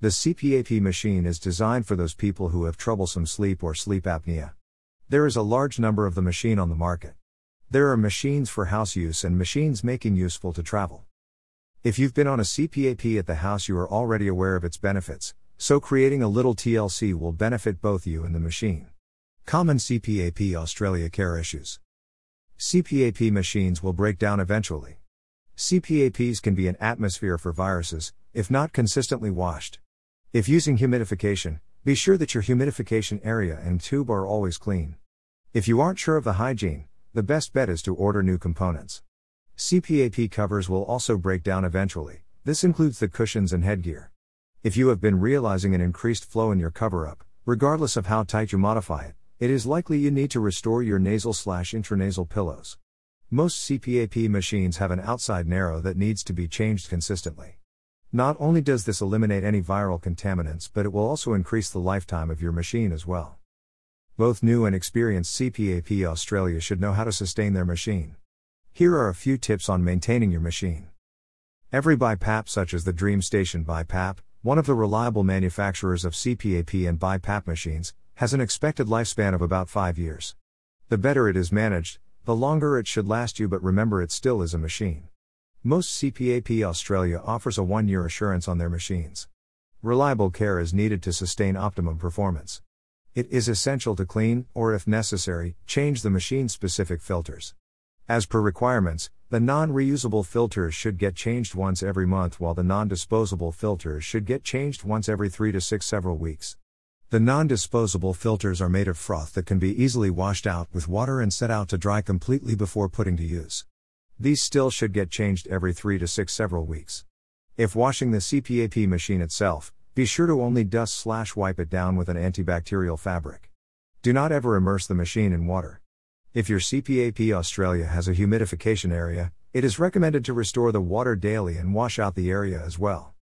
The CPAP machine is designed for those people who have troublesome sleep or sleep apnea. There is a large number of the machine on the market. There are machines for house use and machines making useful to travel. If you've been on a CPAP at the house, you are already aware of its benefits, so creating a little TLC will benefit both you and the machine. Common CPAP Australia care issues. CPAP machines will break down eventually. CPAPs can be an atmosphere for viruses, if not consistently washed. If using humidification, be sure that your humidification area and tube are always clean. If you aren't sure of the hygiene, the best bet is to order new components. CPAP covers will also break down eventually, this includes the cushions and headgear. If you have been realizing an increased flow in your cover up, regardless of how tight you modify it, it is likely you need to restore your nasal slash intranasal pillows. Most CPAP machines have an outside narrow that needs to be changed consistently. Not only does this eliminate any viral contaminants, but it will also increase the lifetime of your machine as well. Both new and experienced CPAP Australia should know how to sustain their machine. Here are a few tips on maintaining your machine. Every BiPAP, such as the DreamStation BiPAP, one of the reliable manufacturers of CPAP and BiPAP machines, has an expected lifespan of about 5 years. The better it is managed, the longer it should last you, but remember it still is a machine. Most CPAP Australia offers a 1 year assurance on their machines. Reliable care is needed to sustain optimum performance. It is essential to clean, or if necessary, change the machine specific filters. As per requirements, the non reusable filters should get changed once every month, while the non disposable filters should get changed once every 3 to 6 several weeks. The non disposable filters are made of froth that can be easily washed out with water and set out to dry completely before putting to use. These still should get changed every 3 to 6 several weeks. If washing the CPAP machine itself, be sure to only dust slash wipe it down with an antibacterial fabric. Do not ever immerse the machine in water. If your CPAP Australia has a humidification area, it is recommended to restore the water daily and wash out the area as well.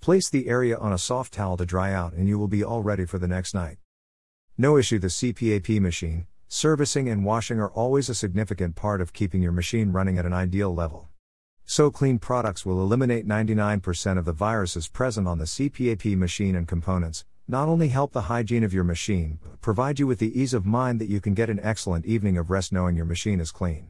Place the area on a soft towel to dry out and you will be all ready for the next night. No issue the CPAP machine, servicing and washing are always a significant part of keeping your machine running at an ideal level. SoClean products will eliminate 99% of the viruses present on the CPAP machine and components, not only help the hygiene of your machine, but provide you with the ease of mind that you can get an excellent evening of rest knowing your machine is clean.